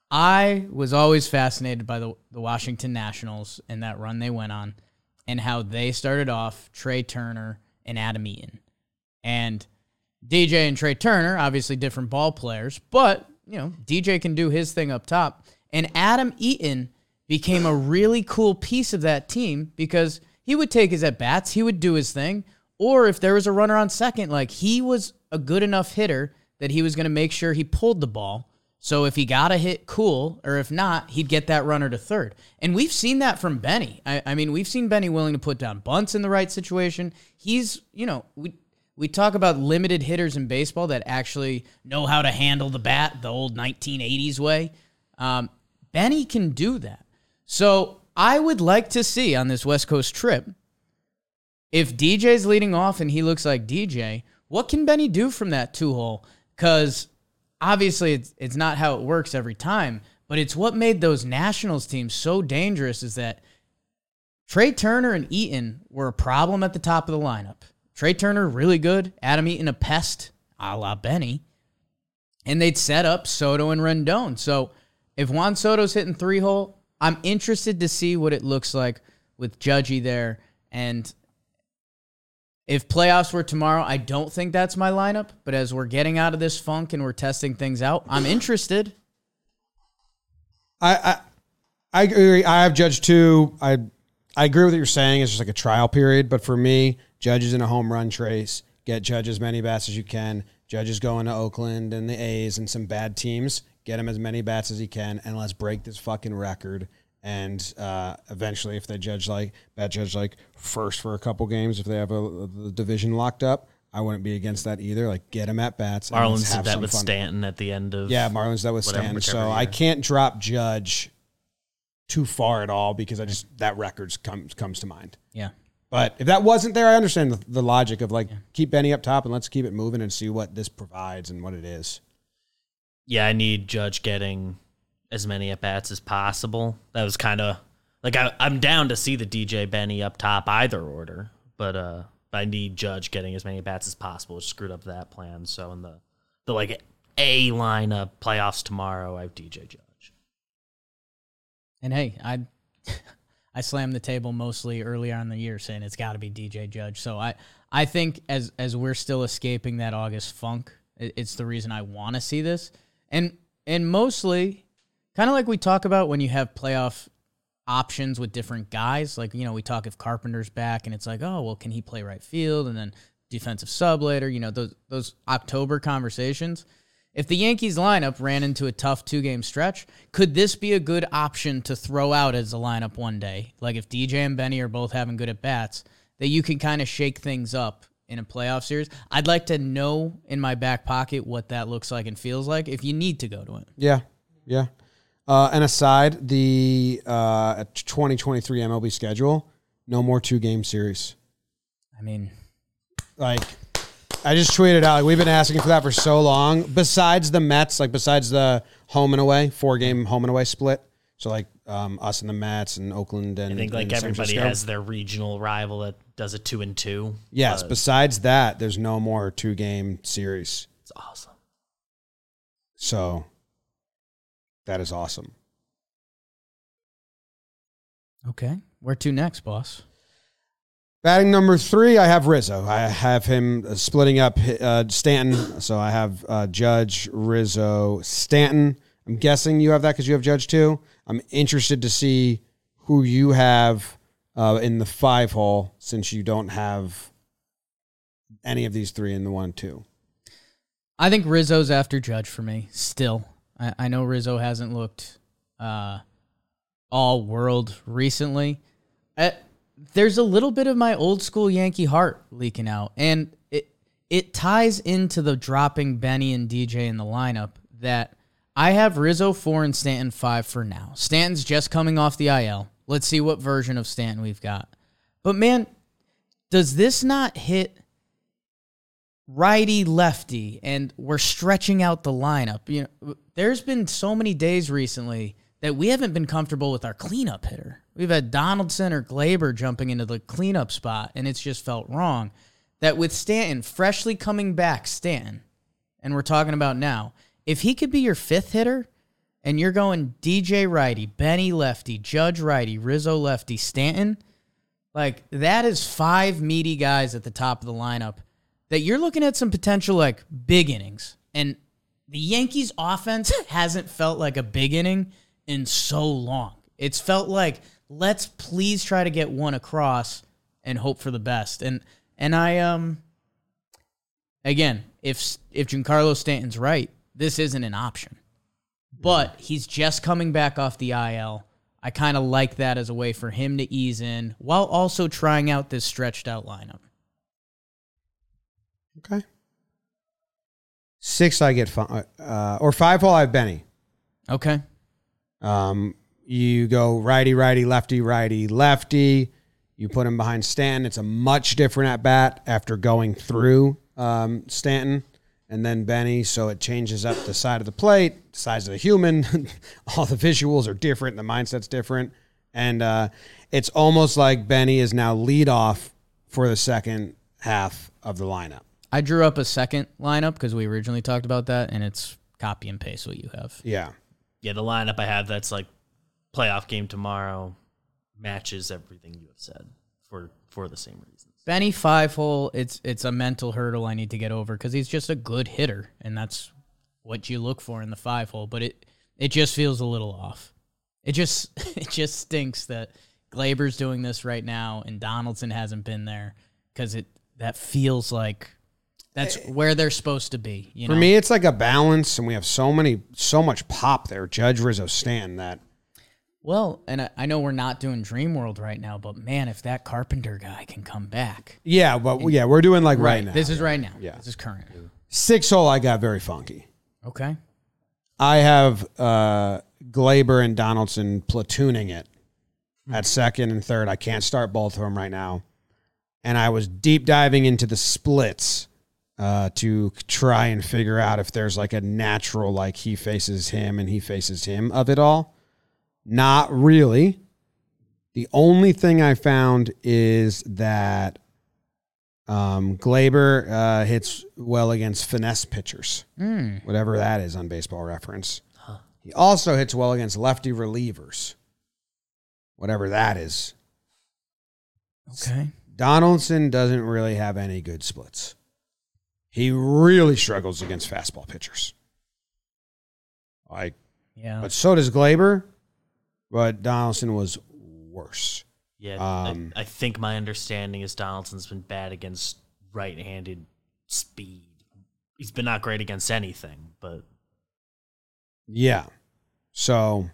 I was always fascinated by the, the Washington Nationals and that run they went on and how they started off Trea Turner and Adam Eaton. And DJ and Trea Turner, obviously different ball players, but you know, DJ can do his thing up top. And Adam Eaton became a really cool piece of that team because he would take his at bats, he would do his thing, or if there was a runner on second, like he was a good enough hitter that he was going to make sure he pulled the ball. So if he got a hit, cool, or if not, he'd get that runner to third. And we've seen that from Benny. I, I mean, we've seen Benny willing to put down bunts in the right situation. He's, you know, we we talk about limited hitters in baseball that actually know how to handle the bat the old 1980s way. Um, Benny can do that. So I would like to see on this West Coast trip if DJ's leading off and he looks like DJ, what can Benny do from that two hole? Because obviously it's it's not how it works every time, but it's what made those Nationals teams so dangerous is that Trea Turner and Eaton were a problem at the top of the lineup. Trea Turner really good, Adam Eaton a pest, a la Benny, and they'd set up Soto and Rendon. So if Juan Soto's hitting three hole, I'm interested to see what it looks like with Judgy there. And if playoffs were tomorrow, I don't think that's my lineup. But as we're getting out of this funk and we're testing things out, I'm interested. I, I I agree. I have Judge too. I I agree with what you're saying. It's just like a trial period. But for me, Judge is in a home run trace. Get Judge as many bats as you can. Judge is going to Oakland and the A's and some bad teams. Get him as many bats as he can, and let's break this fucking record. And uh, eventually, if they judge like bat judge like first for a couple games, if they have a, the division locked up, I wouldn't be against that either. Like get him at bats. and Marlins did that with fun. Stanton at the end of Yeah, Marlins that was whatever- Stanton. whichever So I can't drop Judge too far at all because I just that records comes comes to mind. Yeah. But if that wasn't there, I understand the, the logic of like keep Benny up top and let's keep it moving and see what this provides and what it is. yeah, I need Judge getting as many at bats as possible. That was kind of like I, I'm down to see the DJ Benny up top either order, but uh, I need Judge getting as many at bats as possible. It screwed up that plan. So in the the like A lineup playoffs tomorrow, I have DJ Judge. And hey, I I slammed the table mostly earlier on in the year saying it's got to be DJ Judge. So I I think as as we're still escaping that August funk, it- it's the reason I want to see this. And and mostly kind of like we talk about when you have playoff options with different guys. Like, you know, we talk if Carpenter's back and it's like, oh, well, can he play right field? And then defensive sub later, you know, those those October conversations. If the Yankees lineup ran into a tough two game stretch, could this be a good option to throw out as a lineup one day? Like if DJ and Benny are both having good at bats, that you can kind of shake things up in a playoff series. I'd like to know in my back pocket what that looks like and feels like if you need to go to it. Yeah, yeah. Uh, and aside the uh, 2023 MLB schedule, no more two game series. I mean, Like I just tweeted out, like we've been asking for that for so long. Besides the Mets, like besides the home and away, four game home and away split. So like um, us and the Mets and Oakland and I think like and everybody has their regional rival that does a two and two. Yes. but Besides that, there's no more two game series. it's awesome. So that is awesome. okay. Where to next, boss? Batting number three, I have Rizzo. I have him uh, splitting up uh, Stanton. So I have uh, Judge, Rizzo, Stanton. I'm guessing you have that because you have Judge too. I'm interested to see who you have uh, in the five hole since you don't have any of these three in the one two. I think Rizzo's after Judge for me. Still, I, I know Rizzo hasn't looked uh, all world recently. There's a little bit of my old school Yankee heart leaking out, and it it ties into the dropping Benny and DJ in the lineup that I have Rizzo four and Stanton five for now. Stanton's just coming off the IL. Let's see what version of Stanton we've got. But man, does this not hit? righty lefty and we're stretching out the lineup. You know, there's been so many days recently that we haven't been comfortable with our cleanup hitter. We've had Donaldson or Gleyber jumping into the cleanup spot and it's just felt wrong. That with Stanton freshly coming back, Stanton, and we're talking about now, if he could be your fifth hitter and you're going DJ righty, Benny lefty, Judge righty, Rizzo lefty, Stanton, like that is five meaty guys at the top of the lineup that you're looking at some potential like big innings. And the Yankees offense hasn't felt like a big inning in so long. It's felt like let's please try to get one across and hope for the best. And and I um again, if if Giancarlo Stanton's right, this isn't an option. But he's just coming back off the IL. I kind of like that as a way for him to ease in while also trying out this stretched out lineup. Okay. Six, I get fi- uh, or five hole. I have Benny. Okay. Um, you go righty, righty, lefty, righty, lefty. You put him behind Stanton. It's a much different at bat after going through um, Stanton and then Benny. So it changes up the side of the plate, size of the human. All the visuals are different. The mindset's different. And uh, it's almost like Benny is now lead off for the second half of the lineup. I drew up a second lineup because we originally talked about that, and it's copy and paste what you have. Yeah. yeah, the lineup I have that's like playoff game tomorrow matches everything you have said for for the same reasons. Benny five hole, it's it's a mental hurdle I need to get over because he's just a good hitter, and that's what you look for in the five hole. But it it just feels a little off. It just it just stinks that Gleyber's doing this right now and Donaldson hasn't been there because it that feels like that's eh. where they're supposed to be. You For me, it's like a balance, and we have so many, so much pop there. Judge Rizzo Stan that well, and I, I know we're not doing Dream World right now, but man, if that Carpenter guy can come back, yeah, but yeah, we're doing like right, now. This is right now. Yeah. this is current. six hole. I got very funky. Okay. I have uh, Gleyber and Donaldson platooning it at second and third. I can't start both of them right now. And I was deep diving into the splits uh, to try and figure out if there's like a natural, like he faces him and he faces him of it all. Not really. The only thing I found is that um, Gleyber uh, hits well against finesse pitchers whatever that is on baseball reference. He also hits well against lefty relievers, whatever that is. Okay. Donaldson doesn't really have any good splits. He really struggles against fastball pitchers. Like, Yeah. but so does Gleyber, but Donaldson was worse. Yeah, Um, I, I think my understanding is Donaldson's been bad against right-handed speed. He's been not great against anything, but Yeah. So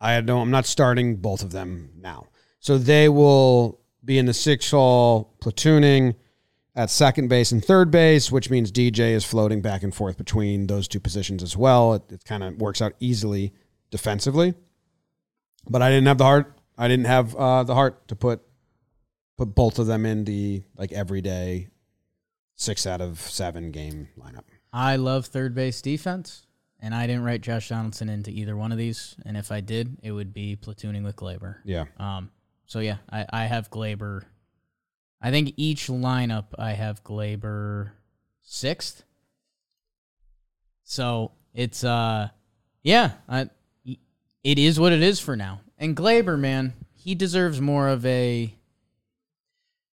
I don't I'm not starting both of them now. So they will be in the six hole platooning at second base and third base, which means DJ is floating back and forth between those two positions as well. It, it kind of works out easily defensively. But I didn't have the heart. I didn't have uh, the heart to put put both of them in the like everyday six out of seven game lineup. I love third base defense, and I didn't write Josh Donaldson into either one of these. And if I did, it would be platooning with Gleyber. Yeah. Um, so yeah, I, I have Gleyber. I think each lineup I have Gleyber sixth. So it's uh, yeah, I, it is what it is for now. And Gleyber, man, he deserves more of a.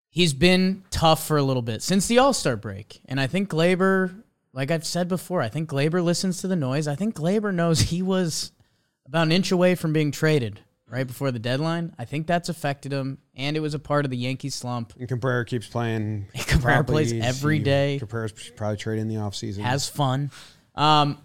He's been tough for a little bit since the All Star break, and I think Gleyber, like I've said before, I think Gleyber listens to the noise. I think Gleyber knows he was about an inch away from being traded right before the deadline. I think that's affected him, and it was a part of the Yankees slump. And Cabrera keeps playing. Cabrera Probably plays every day. Cabrera's probably traded in the offseason. Has fun. Um,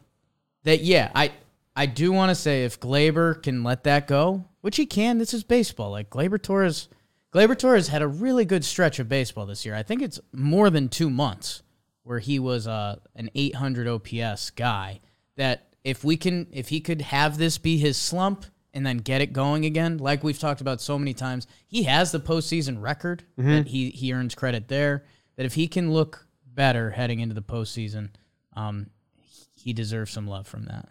that yeah, I I do want to say if Gleyber can let that go, which he can. This is baseball. Like Gleyber Torres, Gleyber Torres had a really good stretch of baseball this year. I think it's more than two months where he was uh, an 800 OPS guy. That if we can, if he could have this be his slump and then get it going again, like we've talked about so many times, he has the postseason record that he he earns credit there. That if he can look better heading into the postseason, um, he deserves some love from that.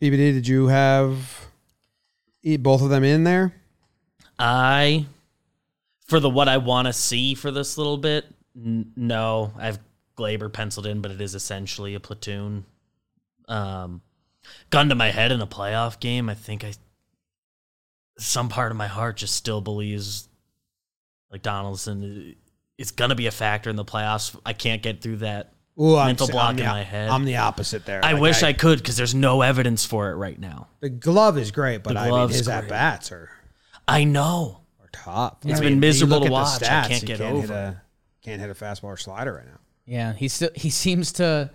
BBD, did you have e- both of them in there? I, for the what I want to see for this little bit, n- no, I've Gleyber penciled in, but it is essentially a platoon. Um, gun to my head in a playoff game, I think I, some part of my heart just still believes, like Donaldson, it's gonna be a factor in the playoffs. I can't get through that. Ooh, I'm, Mental block I'm the, in op- my head. I'm the opposite there. I Like, wish I, could because there's no evidence for it right now. The glove is great, but The I mean, glove's his great. at bats are, I know. are tough. It's I been miserable to at the watch. I can't he get hit over a, can't hit a fastball or slider right now. Yeah, he still he seems to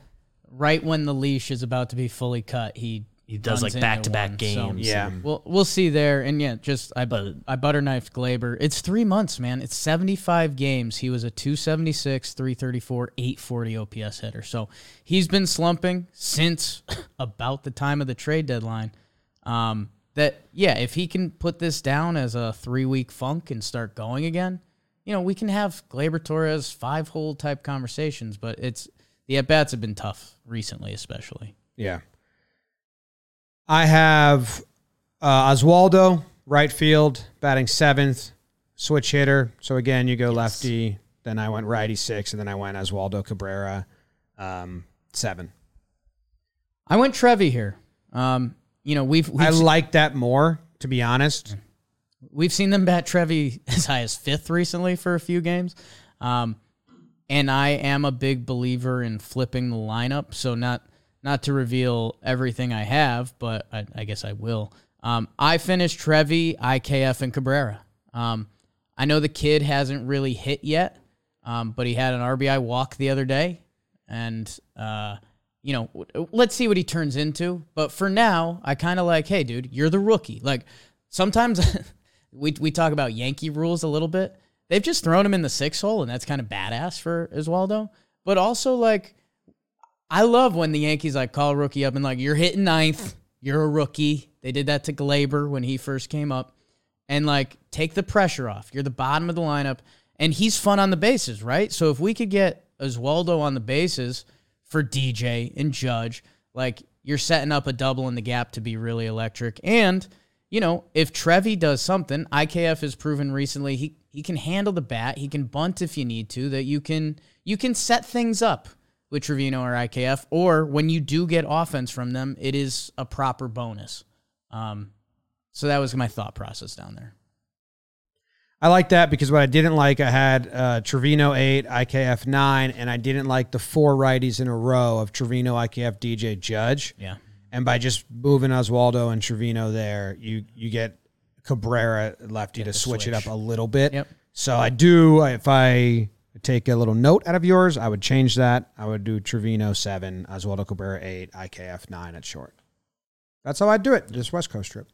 right when the leash is about to be fully cut, he He does like back to back one, so- games. Yeah. and- We'll we'll see there, and yeah, just I But- I butter knifed Gleyber. It's three months, man. It's seventy five games. He was a 276, 334, 840 OPS hitter. So he's been slumping since about the time of the trade deadline. Um, that yeah, if he can put this down as a three week funk and start going again, you know, we can have Gleyber Torres five hole type conversations. But it's the at bats have been tough recently, especially. Yeah. I have uh, Oswaldo, right field, batting seventh, switch hitter. So again, you go lefty. Then I went righty six, and then I went Oswaldo Cabrera. Um, seven. I went Trevi here. Um, you know, we've we've, I like that more, to be honest. we've seen them bat Trevi as high as fifth recently for a few games. Um, and I am a big believer in flipping the lineup. So not not to reveal everything I have, but I, I guess I will. Um, I finished Trevi, IKF, and Cabrera. Um, I know the kid hasn't really hit yet, um, but he had an RBI walk the other day, and uh, you know, let's see what he turns into. But for now, I kind of like, hey, dude, you're the rookie. Like sometimes we we talk about Yankee rules a little bit. They've just thrown him in the six hole, and that's kind of badass for Oswaldo. But also, like, I love when the Yankees like call rookie up and like, you're hitting ninth, you're a rookie. They did that to Gleyber when he first came up, and like take the pressure off. You're the bottom of the lineup, and he's fun on the bases, right? So if we could get Oswaldo on the bases for DJ and Judge, like you're setting up a double in the gap to be really electric. And you know, if Trevi does something, IKF has proven recently he he can handle the bat, he can bunt if you need to. That you can you can set things up with Trevino or IKF, or when you do get offense from them, it is a proper bonus. Um, so that was my thought process down there. I like that because what I didn't like, I had uh, Trevino eight, IKF nine, and I didn't like the four righties in a row of Trevino, IKF, DJ, Judge. Yeah. And by just moving Oswaldo and Trevino there, you you get Cabrera lefty to the switch, it up a little bit. Yep. So I do. If I take a little note out of yours, I would change that. I would do Trevino seven, Oswaldo Cabrera eight, IKF nine at short. That's how I'd do it. This West Coast trip.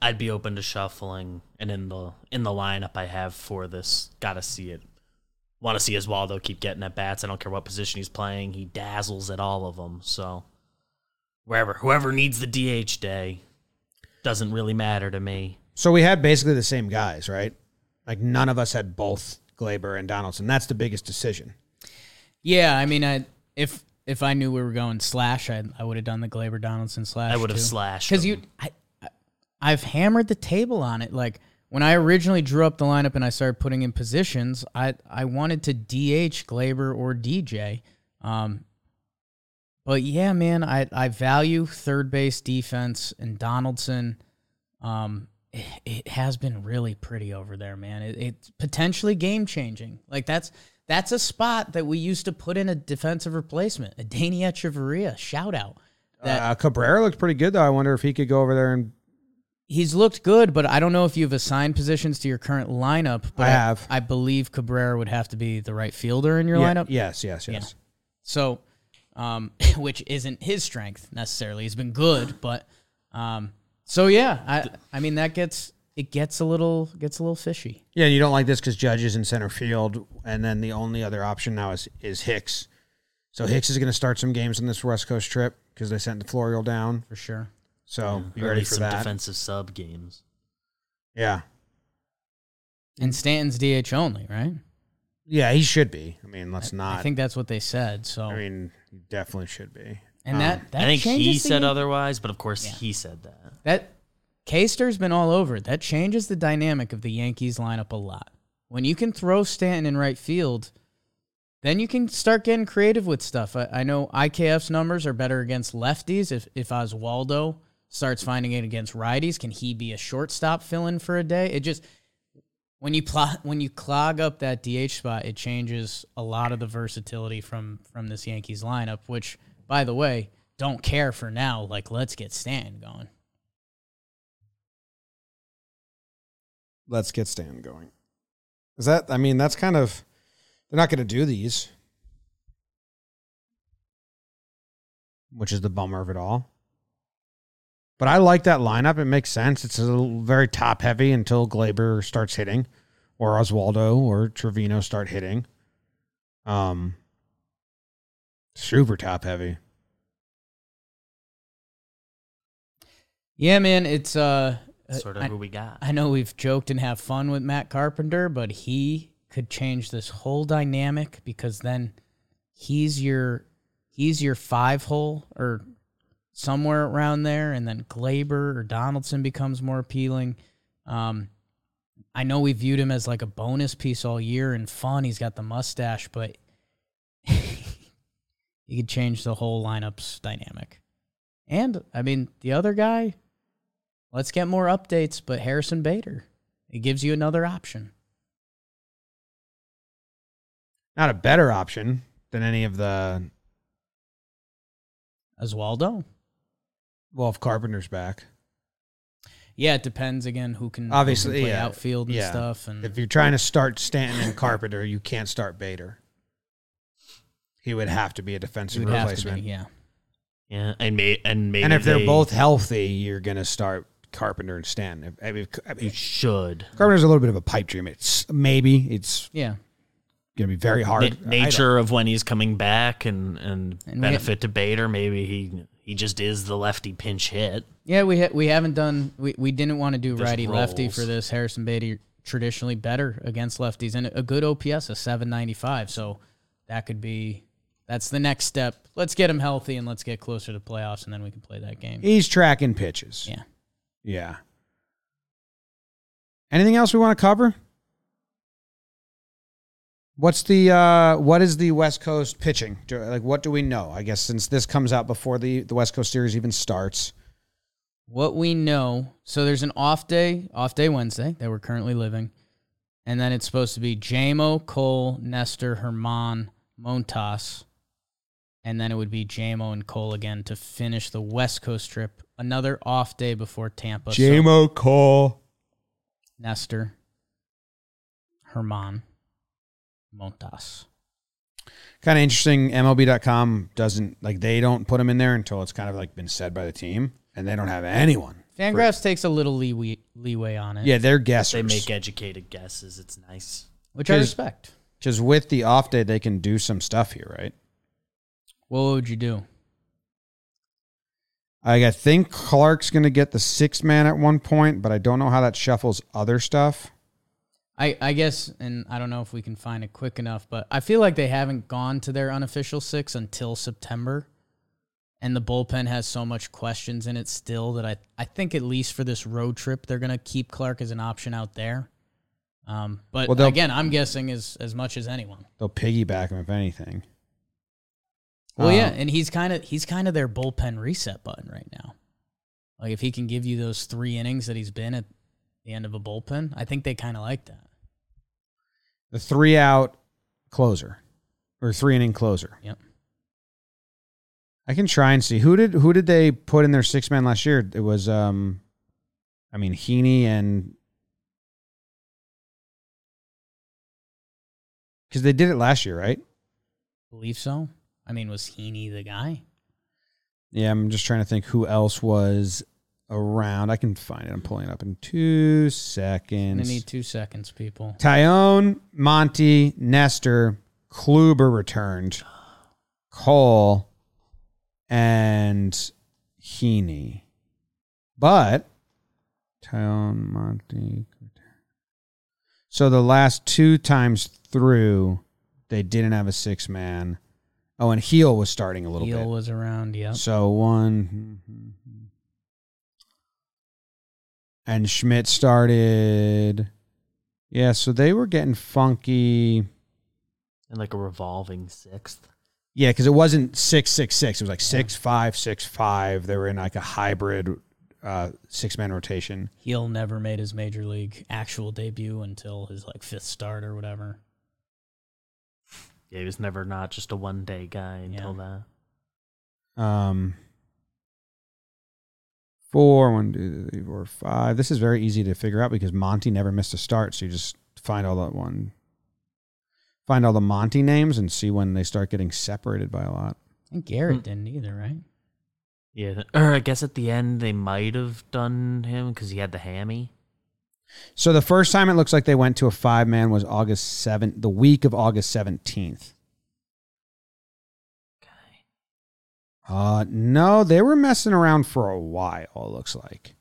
I'd be open to shuffling, and in the in the lineup I have for this, gotta see it. Want to see Oswaldo keep getting at bats. I don't care what position he's playing; he dazzles at all of them. So wherever, whoever needs the DH day, doesn't really matter to me. So we had basically the same guys, right? Like none of us had both Gleyber and Donaldson. That's the biggest decision. Yeah, I mean, I if if I knew we were going slash, I I would have done the Gleyber Donaldson slash. I would have too. slashed because you I, I- I've hammered the table on it like when i originally drew up the lineup and i started putting in positions i i wanted to dh gleyber or dj um but yeah man i i value third base defense and donaldson um it, has been really pretty over there man it, it's potentially game changing like that's that's a spot that we used to put in a defensive replacement a Danny Echeverria shout out that uh, Cabrera looked pretty good though. I wonder if he could go over there and He's looked good, but I don't know if you've assigned positions to your current lineup. But I have. I, believe Cabrera would have to be the right fielder in your Yeah, lineup. Yes, yes, yes. So, um, which isn't his strength necessarily. He's been good, but um, so yeah, I I mean that gets it gets a little gets a little fishy. Yeah, you don't like this because Judge is in center field, and then the only other option now is is Hicks. So Hicks is going to start some games on this West Coast trip because they sent the Florial down. For sure. So be Or ready for some that. defensive sub games. Yeah, And Stanton's DH only, right? yeah, he should be. I mean, let's not. I think that's what they said. So, I mean, he definitely should be. And um, that that I think he said game. otherwise, but of course Yeah. he said that. That K-Star's been all over it. That changes the dynamic of the Yankees lineup a lot. When you can throw Stanton in right field, then you can start getting creative with stuff. I, I know IKF's numbers are better against lefties. If if Oswaldo starts finding it against righties, can he be a shortstop fill in for a day? It just when you plot when you clog up that DH spot, it changes a lot of the versatility from from this Yankees lineup. Which, by the way, don't care for now. Like, let's get Stanton going. Let's get Stan going. Is that? I mean, that's kind of. They're not going to do these, which is the bummer of it all. But I like that lineup. It makes sense. It's a very top heavy until Gleyber starts hitting, or Oswaldo or Trevino start hitting. Um, super top heavy. Yeah, man, it's uh, uh, Sort of I, who we got. I know we've joked and have fun with Matt Carpenter, but he could change this whole dynamic because then he's your he's your five hole or somewhere around there, and then Gleyber or Donaldson becomes more appealing. Um, I know we viewed him as like a bonus piece all year and fun. He's got the mustache, but he could change the whole lineup's dynamic. And I mean, the other guy, let's get more updates, but Harrison Bader, it gives you another option. Not a better option than any of the. Oswaldo. Well, if Carpenter's back, Yeah, it depends again who can who can Obviously, play yeah. outfield and Yeah. stuff. And if you're trying to start Stanton and Carpenter, you can't start Bader. He would have to be a it defensive would have to replacement. be, yeah. Yeah, and may and maybe and if they're both healthy, you're gonna start Carpenter and Stanton. If- I mean, if- I you should. Carpenter's a little bit of a pipe dream. It's maybe it's Yeah. gonna be very hard. Na- nature of when he's coming back and and, And we- benefit to Bader. Maybe he he just is the lefty pinch hit. Yeah, we ha- we haven't done we, we didn't want to do righty lefty roles. for this. Harrison Bader traditionally better against lefties and a good OPS of 795. So that could be that's the next step. Let's get him healthy and let's get closer to playoffs and then we can play that game. He's tracking pitches. Yeah. Yeah. Anything else we want to cover? What's the uh what is the West Coast pitching? Do- Like what do we know? I guess since this comes out before the the West Coast series even starts. What we know, so there's an off day, off day Wednesday that we're currently living. And then it's supposed to be JMO, Cole, Nestor, Germán, Montas. And then it would be JMO and Cole again to finish the West Coast trip. Another off day before Tampa. So JMO Cole. Nestor, Germán, Montas. Kind of interesting. MLB.com doesn't like they don't put them in there until it's kind of like been said by the team, and they don't have anyone. Fangraphs takes a little leeway, leeway on it, Yeah, they're guessers. They make educated guesses. It's nice. which I Because- respect. Because with the off day, they can do some stuff here, right? What would you do? I think Clarke's going to get the six man at one point, but I don't know how that shuffles other stuff. I, I guess, and I don't know if we can find it quick enough, but I feel like they haven't gone to their unofficial six until September. And the bullpen has so much questions in it still that I, I think at least for this road trip, they're going to keep Clarke as an option out there. Um, but Well, again, I'm guessing as, as much as anyone. They'll piggyback him if anything. Well, yeah, Um, and he's kind of he's kind of their bullpen reset button right now. Like if he can give you those three innings that he's been at the end of a bullpen, I think they kind of like that. the three out closer or three inning closer. Yep. I can try and see who did who did they put in their six man last year? It was um, I mean Heaney and because they did it last year, right? Believe so. I mean, was Heaney the guy? Yeah, I'm just trying to think who else was around. I can find it. I'm pulling it up in two seconds. I need two seconds, people. Taillon, Monty, Nestor, Kluber returned, Cole, and Heaney. But Taillon, Monty. So the last two times through, they didn't have a six man. Oh, and Gil was starting a little bit. Gil bit. was around. yeah. So one. And Schmidt started. Yeah, so they were getting funky. And like a revolving sixth. Yeah, because it wasn't six six six. It was like six five six five. They were in like a hybrid uh, six man rotation. Gil never made his major league actual debut until his like fifth start or whatever. Yeah, he was never not just a one day guy until that. Um, four, one, two, three, four, five. This is very easy to figure out because Monty never missed a start. So you just find all that one, find all the Monty names and see when they start getting separated by a lot. And Garrett Hmm. didn't either, right? Yeah, or I guess at the end they might have done him because he had the hammy. So the first time it looks like they went to a five man was August seventh, the week of August seventeenth. Okay. Uh, no, they were messing around for a while. It looks like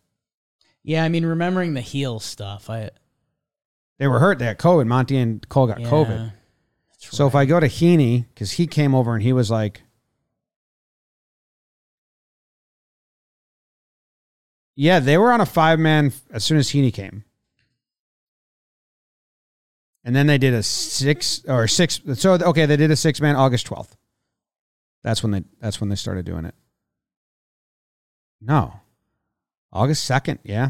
Yeah, I mean, remembering the heel stuff, I they were hurt. They had COVID. Monty and Cole got yeah, COVID. So if I go to Heaney, because he came over and he was like, yeah, they were on a five man as soon as Heaney came. And then they did a six or six. So, okay, they did a six man August 12th. That's when they that's when they started doing it. No. August second, yeah.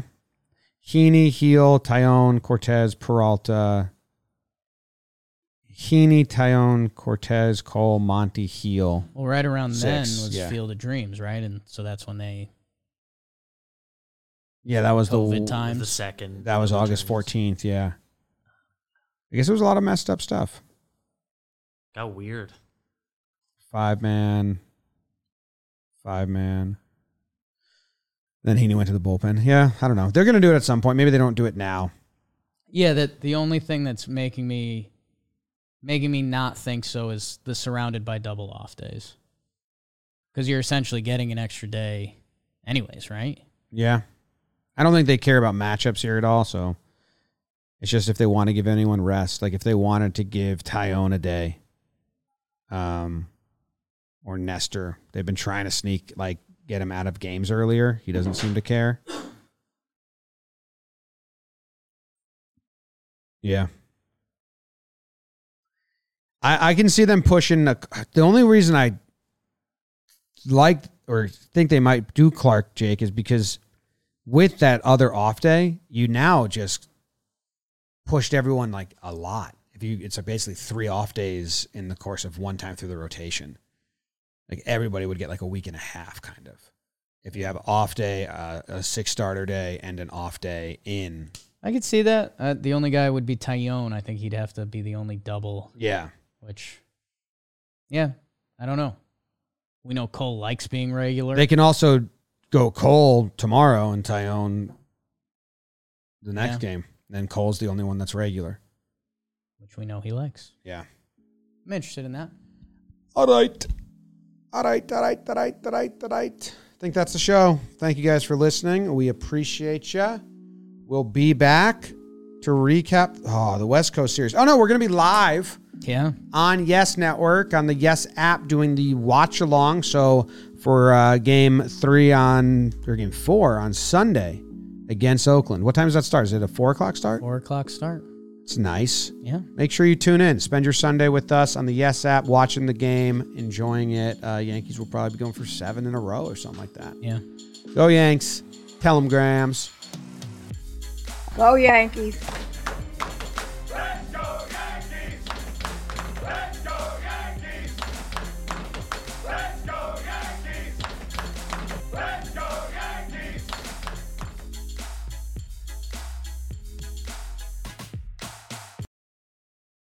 Heaney, Gil, Taillon, Cortes, Peralta. Heaney, Taillon, Cortes, Cole, Monty, Gil. Well, right around then was yeah. Field of Dreams, right? And so that's when they Yeah, that was COVID the time. The second. That was August fourteenth. Yeah. I guess it was a lot of messed up stuff. Got weird. Five man, five man. Then Heaney went to the bullpen. Yeah, I don't know. They're gonna do it at some point. Maybe they don't do it now. Yeah, that the only thing that's making me making me not think so is the surrounded by double off days. Cuz you're essentially getting an extra day anyways, right? Yeah. I don't think they care about matchups here at all. So it's just if they want to give anyone rest, like if they wanted to give Taillon a day, um, or Nestor, they've been trying to sneak like get him out of games earlier. He doesn't seem to care. Yeah. I, I can see them pushing the, the only reason I like or think they might do Clark Jake is because with that other off day, you now just pushed everyone like a lot. If you, it's basically three off days in the course of one time through the rotation. Like everybody would get like a week and a half, kind of. If you have an off day, uh, a six starter day, and an off day in, I could see that. Uh, the only guy would be Taillon. I think he'd have to be the only double, yeah, which yeah, I don't know. We know Cole likes being regular. they can also go Cole tomorrow and Taillon the next Yeah. game. Then Cole's the only one that's regular. which we know he likes. Yeah. I'm interested in that. All right. All right, all right, all right, all right, all right. I think that's the show. Thank you guys for listening. We appreciate you. We'll be back to recap oh, the West Coast series. Oh no, we're going to be live Yeah. on Yes Network on the Yes app doing the watch along. So for uh, game three on or game four on Sunday against Oakland. What time does that start? Is it a four o'clock start? Four o'clock start. It's nice. Yeah. Make sure you tune in. Spend your Sunday with us on the Yes app, watching the game, enjoying it. Uh, Yankees will probably be going for seven in a row or something like that. Yeah. Go Yanks. Tell them Grams. Go Yankees.